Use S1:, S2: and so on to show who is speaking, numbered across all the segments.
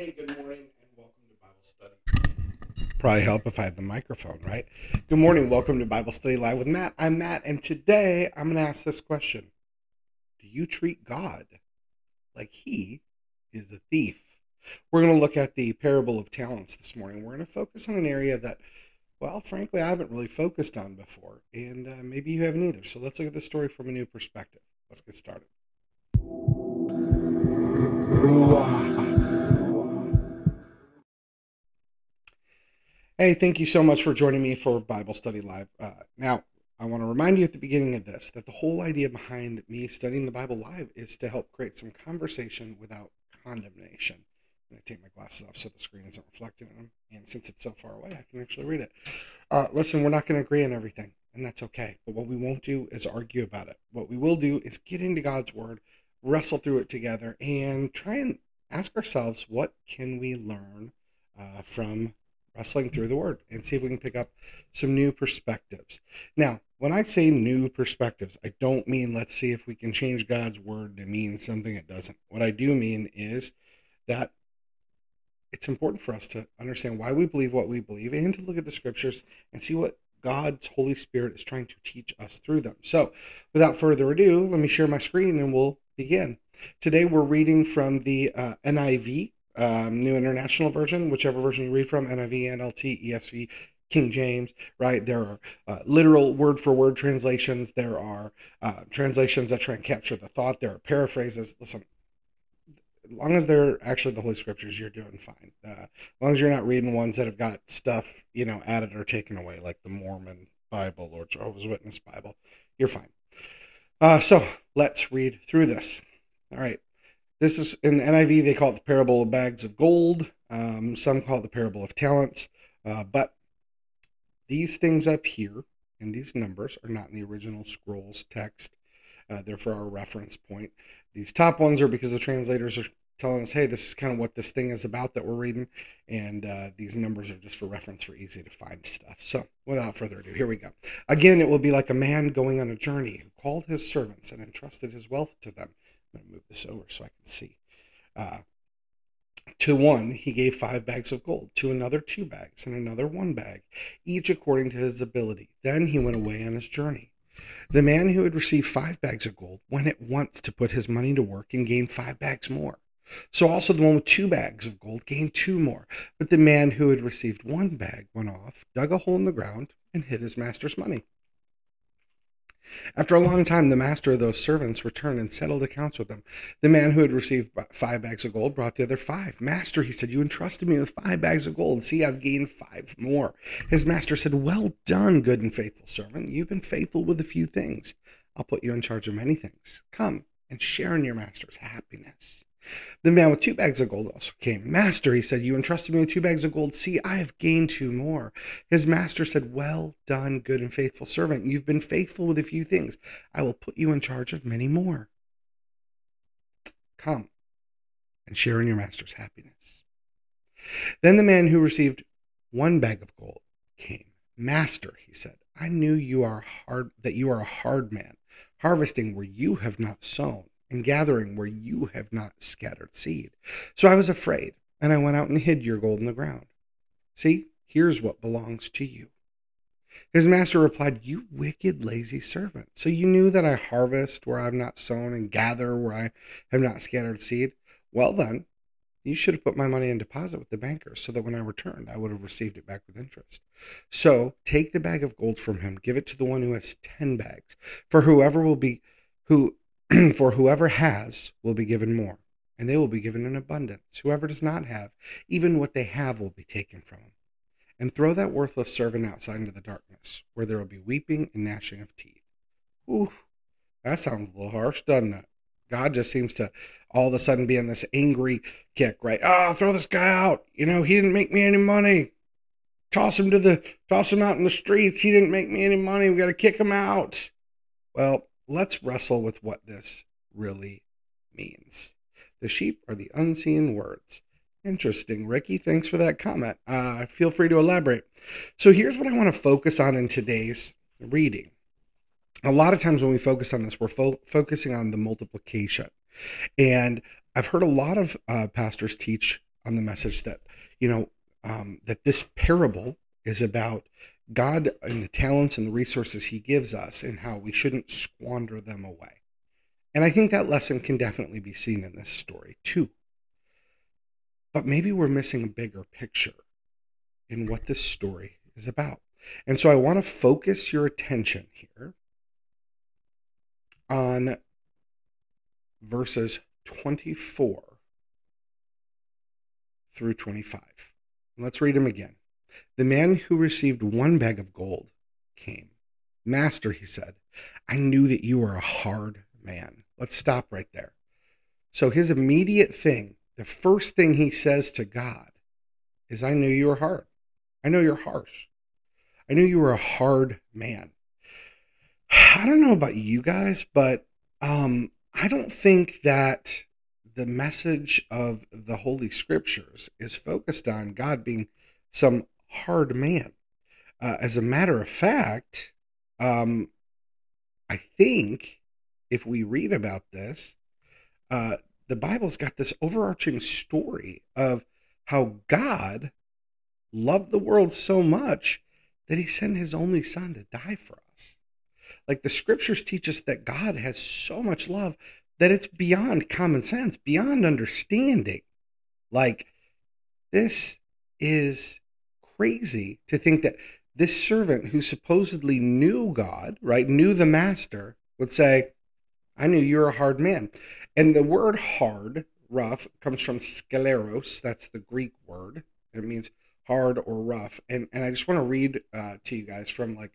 S1: Hey, good morning and welcome to Bible Study. Probably help if I had the microphone, right? Good morning, welcome to Bible Study Live with Matt. I'm Matt, and today I'm going to ask this question Do you treat God like he is a thief? We're going to look at the parable of talents this morning. We're going to focus on an area that, well, frankly, I haven't really focused on before, and uh, maybe you haven't either. So let's look at the story from a new perspective. Let's get started. Hey, thank you so much for joining me for Bible Study Live. Uh, now, I want to remind you at the beginning of this that the whole idea behind me studying the Bible live is to help create some conversation without condemnation. And I take my glasses off so the screen isn't reflecting on them. And since it's so far away, I can actually read it. Uh, listen, we're not going to agree on everything, and that's okay. But what we won't do is argue about it. What we will do is get into God's Word, wrestle through it together, and try and ask ourselves what can we learn uh, from wrestling through the word and see if we can pick up some new perspectives. Now, when I say new perspectives, I don't mean let's see if we can change God's word to mean something it doesn't. What I do mean is that it's important for us to understand why we believe what we believe and to look at the scriptures and see what God's Holy Spirit is trying to teach us through them. So, without further ado, let me share my screen and we'll begin. Today, we're reading from the uh, NIV, um, New International Version, whichever version you read from, NIV, NLT, ESV, King James, right? There are uh, literal word for word translations. There are uh, translations that try and capture the thought. There are paraphrases. Listen, as long as they're actually the Holy Scriptures, you're doing fine. Uh, as long as you're not reading ones that have got stuff, you know, added or taken away, like the Mormon Bible or Jehovah's Witness Bible, you're fine. Uh, so let's read through this. All right. This is in the NIV, they call it the parable of bags of gold. Um, some call it the parable of talents. Uh, but these things up here and these numbers are not in the original scrolls text. Uh, they're for our reference point. These top ones are because the translators are telling us, hey, this is kind of what this thing is about that we're reading. And uh, these numbers are just for reference for easy to find stuff. So without further ado, here we go. Again, it will be like a man going on a journey who called his servants and entrusted his wealth to them. I'm to move this over so I can see. Uh, to one, he gave five bags of gold, to another, two bags, and another, one bag, each according to his ability. Then he went away on his journey. The man who had received five bags of gold went at once to put his money to work and gained five bags more. So also the one with two bags of gold gained two more. But the man who had received one bag went off, dug a hole in the ground, and hid his master's money. After a long time, the master of those servants returned and settled accounts with them. The man who had received five bags of gold brought the other five. Master, he said, you entrusted me with five bags of gold. See, I've gained five more. His master said, Well done, good and faithful servant. You've been faithful with a few things. I'll put you in charge of many things. Come and share in your master's happiness. The man with two bags of gold also came. Master, he said, you entrusted me with two bags of gold. See, I have gained two more. His master said, Well done, good and faithful servant. You've been faithful with a few things. I will put you in charge of many more. Come and share in your master's happiness. Then the man who received one bag of gold came. Master, he said, I knew you are hard that you are a hard man, harvesting where you have not sown and gathering where you have not scattered seed. So I was afraid, and I went out and hid your gold in the ground. See, here's what belongs to you. His master replied, You wicked, lazy servant. So you knew that I harvest where I have not sown and gather where I have not scattered seed? Well, then, you should have put my money in deposit with the banker so that when I returned, I would have received it back with interest. So take the bag of gold from him, give it to the one who has ten bags. For whoever will be, who For whoever has will be given more, and they will be given in abundance. Whoever does not have, even what they have will be taken from them. And throw that worthless servant outside into the darkness, where there will be weeping and gnashing of teeth. Ooh, that sounds a little harsh, doesn't it? God just seems to all of a sudden be in this angry kick, right? Oh, throw this guy out. You know, he didn't make me any money. Toss him to the toss him out in the streets. He didn't make me any money. We got to kick him out. Well, let's wrestle with what this really means. The sheep are the unseen words. Interesting, Ricky. Thanks for that comment. Uh, feel free to elaborate. So, here's what I want to focus on in today's reading. A lot of times when we focus on this, we're fo- focusing on the multiplication. And I've heard a lot of uh, pastors teach on the message that, you know, um, that this parable is about God and the talents and the resources he gives us and how we shouldn't squander them away. And I think that lesson can definitely be seen in this story too. But maybe we're missing a bigger picture in what this story is about. And so I want to focus your attention here on verses 24 through 25. Let's read them again. The man who received one bag of gold came. Master, he said, I knew that you were a hard man. Let's stop right there. So his immediate thing, the first thing he says to God is, I knew you were hard. I know you're harsh. I knew you were a hard man. I don't know about you guys, but um, I don't think that the message of the Holy Scriptures is focused on God being some hard man. Uh, as a matter of fact, um, I think if we read about this, uh, the Bible's got this overarching story of how God loved the world so much that he sent his only son to die for us. Like the scriptures teach us that God has so much love that it's beyond common sense, beyond understanding. Like this is crazy to think that this servant who supposedly knew God, right, knew the master, would say, I knew you're a hard man. And the word hard, rough, comes from skleros. That's the Greek word. It means hard or rough. And and I just want to read uh, to you guys from like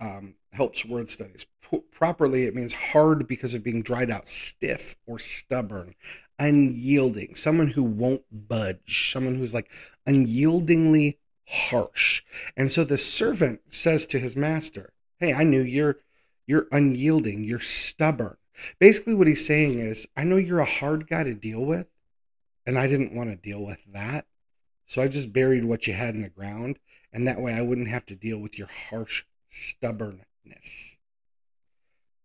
S1: um, helps word studies. P- properly, it means hard because of being dried out, stiff or stubborn, unyielding, someone who won't budge, someone who's like unyieldingly harsh. And so the servant says to his master, "Hey, I knew you're you're unyielding, you're stubborn." Basically, what he's saying is, I know you're a hard guy to deal with, and I didn't want to deal with that. So I just buried what you had in the ground, and that way I wouldn't have to deal with your harsh stubbornness.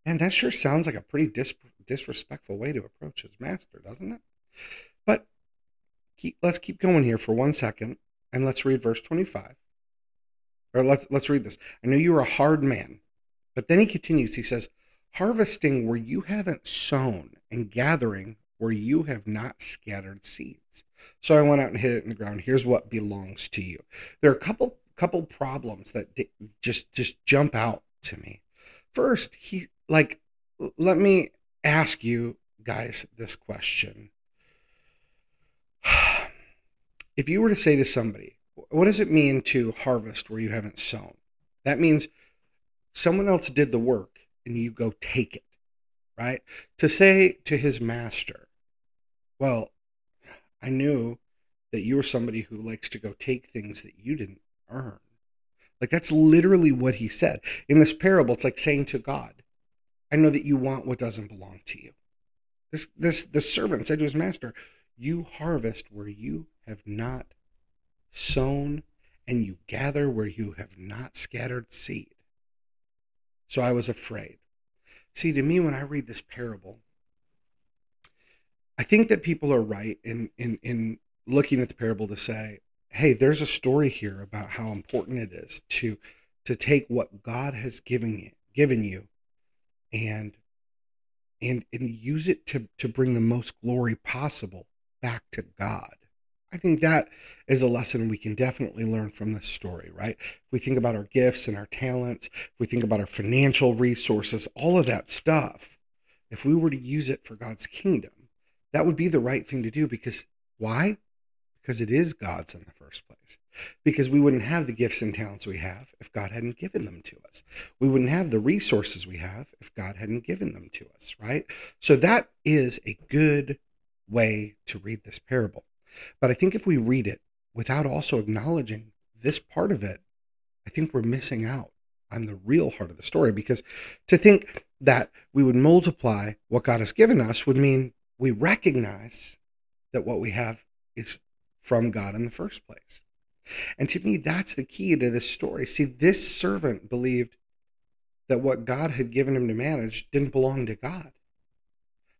S1: And that sure sounds like a pretty dis- disrespectful way to approach his master, doesn't it? But keep, let's keep going here for one second, and let's read verse 25. Or let's, let's read this. I know you are a hard man. But then he continues, he says, harvesting where you haven't sown and gathering where you have not scattered seeds. So I went out and hid it in the ground. Here's what belongs to you. There are a couple couple problems that just just jump out to me. First, he like let me ask you guys this question. If you were to say to somebody, what does it mean to harvest where you haven't sown? That means someone else did the work and you go take it, right? To say to his master, well, I knew that you were somebody who likes to go take things that you didn't earn. Like that's literally what he said. In this parable, it's like saying to God, I know that you want what doesn't belong to you. This this the servant said to his master, You harvest where you have not sown, and you gather where you have not scattered seed. So I was afraid. See, to me, when I read this parable, I think that people are right in in in looking at the parable to say, hey, there's a story here about how important it is to to take what God has given you given you and and and use it to to bring the most glory possible back to God. I think that is a lesson we can definitely learn from this story, right? If we think about our gifts and our talents, if we think about our financial resources, all of that stuff, if we were to use it for God's kingdom, that would be the right thing to do because why? Because it is God's in the first place. Because we wouldn't have the gifts and talents we have if God hadn't given them to us. We wouldn't have the resources we have if God hadn't given them to us, right? So that is a good way to read this parable. But I think if we read it without also acknowledging this part of it, I think we're missing out on the real heart of the story because to think that we would multiply what God has given us would mean we recognize that what we have is from God in the first place. And to me, that's the key to this story. See, this servant believed that what God had given him to manage didn't belong to God,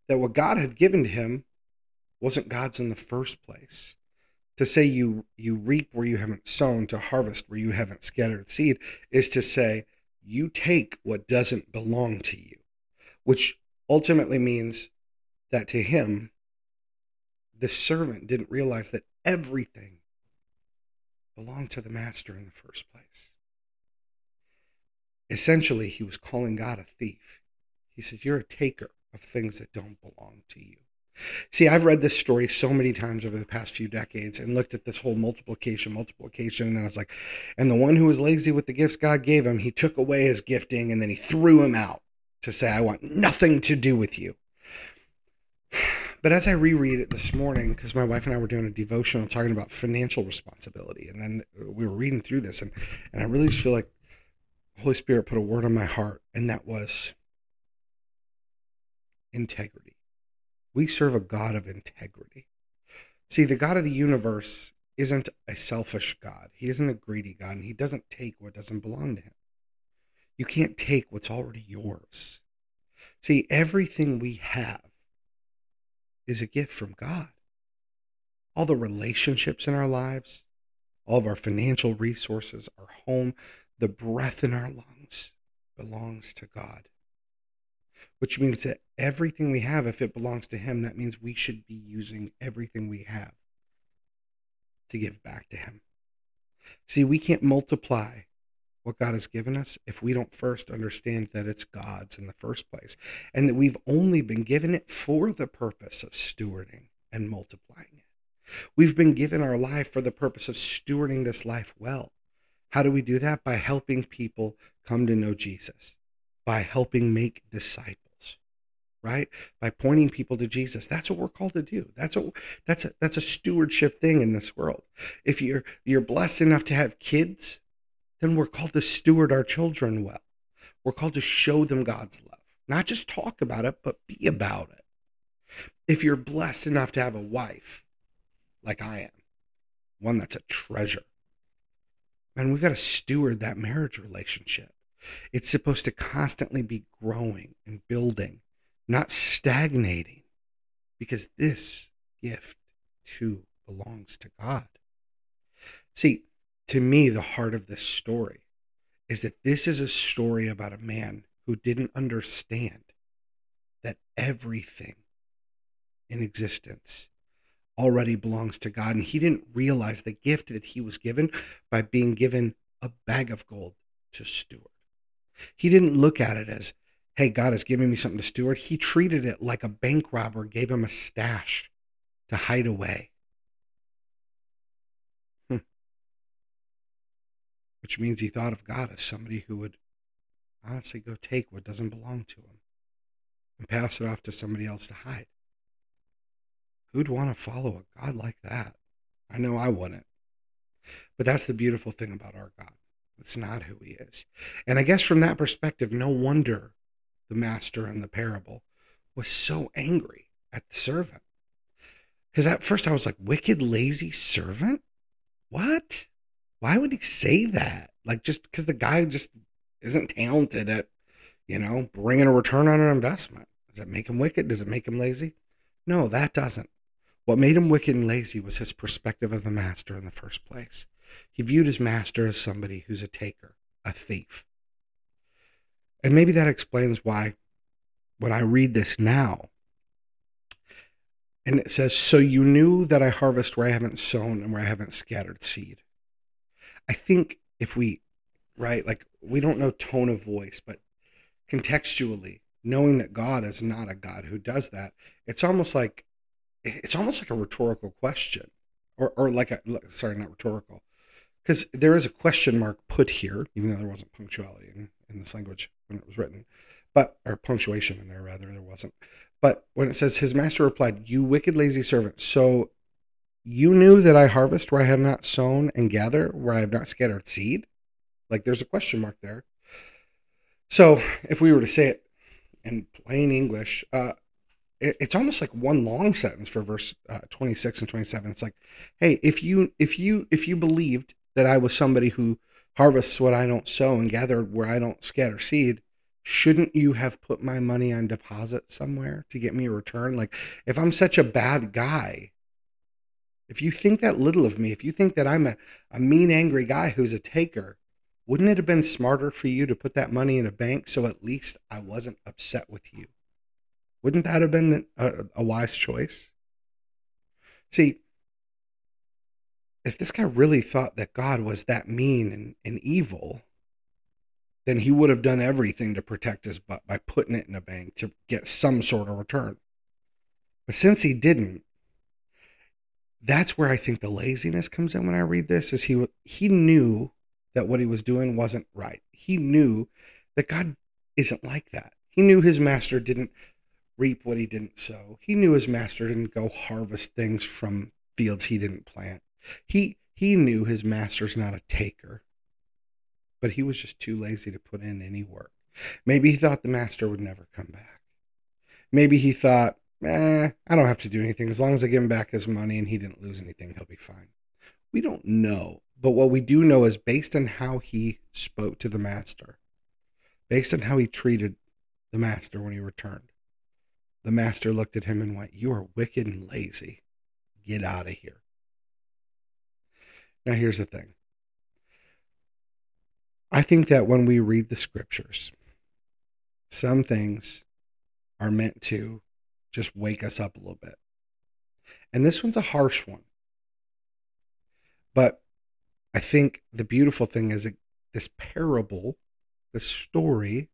S1: that what God had given to him wasn't God's in the first place. to say you you reap where you haven't sown to harvest where you haven't scattered seed is to say you take what doesn't belong to you which ultimately means that to him the servant didn't realize that everything belonged to the master in the first place. Essentially he was calling god a thief. He said you're a taker of things that don't belong to you. See, I've read this story so many times over the past few decades and looked at this whole multiplication, multiplication, and then I was like, and the one who was lazy with the gifts God gave him, he took away his gifting and then he threw him out to say, I want nothing to do with you. But as I reread it this morning, because my wife and I were doing a devotional talking about financial responsibility, and then uh, we were reading through this, and, and I really just feel like Holy Spirit put a word on my heart, and that was integrity we serve a God of integrity. See, the God of the universe isn't a selfish God. He isn't a greedy God, and He doesn't take what doesn't belong to Him. You can't take what's already yours. See, everything we have is a gift from God. All the relationships in our lives, all of our financial resources, our home, the breath in our lungs belongs to God which means that everything we have, if it belongs to Him, that means we should be using everything we have to give back to Him. See, we can't multiply what God has given us if we don't first understand that it's God's in the first place and that we've only been given it for the purpose of stewarding and multiplying it. We've been given our life for the purpose of stewarding this life well. How do we do that? By helping people come to know Jesus, by helping make disciples right by pointing people to jesus that's what we're called to do that's what that's a that's a stewardship thing in this world if you're you're blessed enough to have kids then we're called to steward our children well. We're called to show them god's love not just talk about it but be about it. If you're blessed enough to have a wife like i am one that's a treasure man we've got to steward that marriage relationship. It's supposed to constantly be growing and building not stagnating, because this gift too belongs to God. See, to me, the heart of this story is that this is a story about a man who didn't understand that everything in existence already belongs to God. And he didn't realize the gift that he was given by being given a bag of gold to steward. He didn't look at it as hey, God is giving me something to steward. He treated it like a bank robber gave him a stash to hide away. Which means he thought of God as somebody who would honestly go take what doesn't belong to him and pass it off to somebody else to hide. Who'd want to follow a God like that? I know I wouldn't. But that's the beautiful thing about our God. It's not who he is. And I guess from that perspective, no wonder the master in the parable, was so angry at the servant. Because at first I was like, wicked, lazy servant? What? Why would he say that? Like, just because the guy just isn't talented at, you know, bringing a return on an investment. Does that make him wicked? Does it make him lazy? No, that doesn't. What made him wicked and lazy was his perspective of the master in the first place. He viewed his master as somebody who's a taker, a thief, and maybe that explains why when I read this now, and it says, So you knew that I harvest where I haven't sown and where I haven't scattered seed. I think if we, right, like we don't know tone of voice, but contextually, knowing that God is not a God who does that, it's almost like, it's almost like a rhetorical question or, or like a, sorry, not rhetorical, because there is a question mark put here, even though there wasn't punctuality in, in this language when it was written, but or punctuation in there rather there wasn't. But when it says his master replied, "You wicked lazy servant, so you knew that I harvest where I have not sown and gather where I have not scattered seed." Like there's a question mark there. So if we were to say it in plain English, uh, it, it's almost like one long sentence for verse uh, 26 and 27. It's like, hey, if you if you if you believed that I was somebody who harvests what I don't sow and gather where I don't scatter seed, shouldn't you have put my money on deposit somewhere to get me a return? Like, if I'm such a bad guy, if you think that little of me, if you think that I'm a, a mean, angry guy who's a taker, wouldn't it have been smarter for you to put that money in a bank so at least I wasn't upset with you? Wouldn't that have been a, a wise choice? See, if this guy really thought that God was that mean and, and evil, then he would have done everything to protect his butt by putting it in a bank to get some sort of return. But since he didn't, that's where I think the laziness comes in when I read this is he he knew that what he was doing wasn't right. He knew that God isn't like that. He knew his master didn't reap what he didn't sow. He knew his master didn't go harvest things from fields he didn't plant. He he knew his master's not a taker. But he was just too lazy to put in any work. Maybe he thought the master would never come back. Maybe he thought, eh, I don't have to do anything. As long as I give him back his money and he didn't lose anything, he'll be fine. We don't know. But what we do know is based on how he spoke to the master, based on how he treated the master when he returned, the master looked at him and went, You are wicked and lazy. Get out of here. Now, here's the thing I think that when we read the scriptures, some things are meant to just wake us up a little bit. And this one's a harsh one. But I think the beautiful thing is this parable, this story,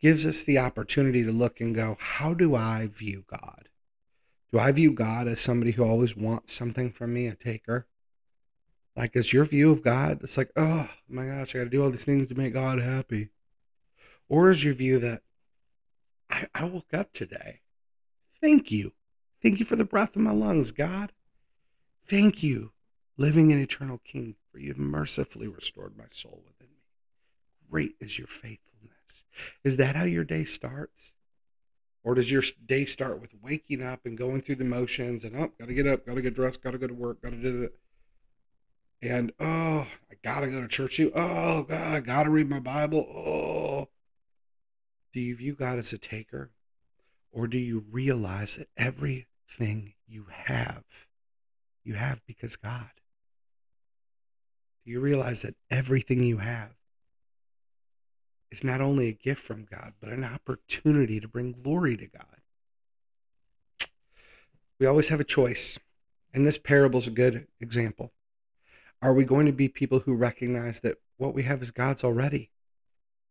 S1: gives us the opportunity to look and go, how do I view God? Do I view God as somebody who always wants something from me, a taker? Like, is your view of God, it's like, oh my gosh, I got to do all these things to make God happy? Or is your view that I, I woke up today? Thank you. Thank you for the breath in my lungs, God. Thank you, living and eternal King, for you've mercifully restored my soul within me. Great is your faithfulness. Is that how your day starts? Or does your day start with waking up and going through the motions and, oh, got to get up, got to get dressed, got to go to work, got to do it? And, oh, I got to go to church too. Oh, God, I got to read my Bible. Oh. Do you view God as a taker? Or do you realize that everything you have, you have because God? Do you realize that everything you have is not only a gift from God, but an opportunity to bring glory to God. We always have a choice, and this parable is a good example. Are we going to be people who recognize that what we have is God's already?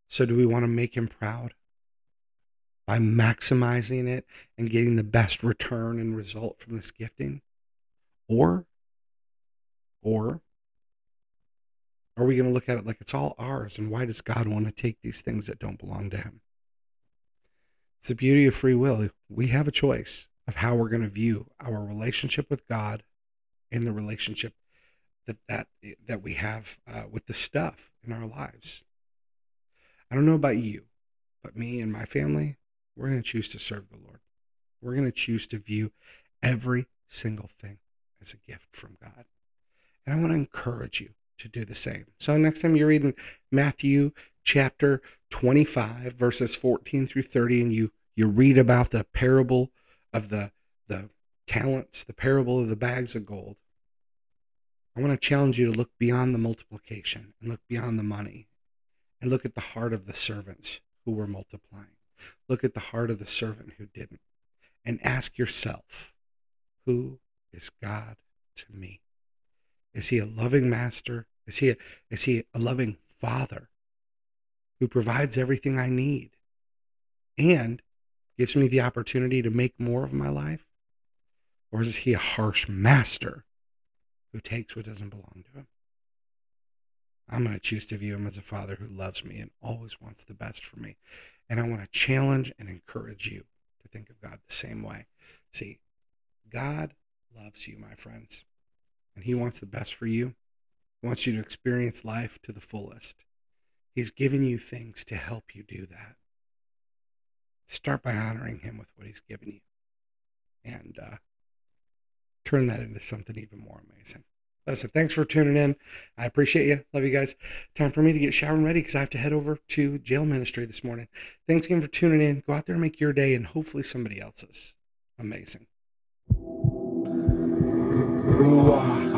S1: So, do we want to make Him proud by maximizing it and getting the best return and result from this gifting? Or, or are we going to look at it like it's all ours? And why does God want to take these things that don't belong to Him? It's the beauty of free will. We have a choice of how we're going to view our relationship with God and the relationship that that that we have uh, with the stuff in our lives. I don't know about you, but me and my family, we're going to choose to serve the Lord. We're going to choose to view every single thing as a gift from God. And I want to encourage you to do the same. So next time you're reading Matthew chapter 25 verses 14 through 30 and you you read about the parable of the the talents, the parable of the bags of gold. I want to challenge you to look beyond the multiplication and look beyond the money and look at the heart of the servants who were multiplying. Look at the heart of the servant who didn't and ask yourself, who is God to me? Is he a loving master? Is he a, is he a loving father who provides everything I need and gives me the opportunity to make more of my life? Or is he a harsh master who takes what doesn't belong to him? I'm going to choose to view him as a father who loves me and always wants the best for me. And I want to challenge and encourage you to think of God the same way. See, God loves you, my friends and He wants the best for you. He wants you to experience life to the fullest. He's given you things to help you do that. Start by honoring Him with what He's given you and uh, turn that into something even more amazing. Listen, thanks for tuning in. I appreciate you. Love you guys. Time for me to get showered and ready because I have to head over to jail ministry this morning. Thanks again for tuning in. Go out there and make your day and hopefully somebody else's amazing.
S2: Ruach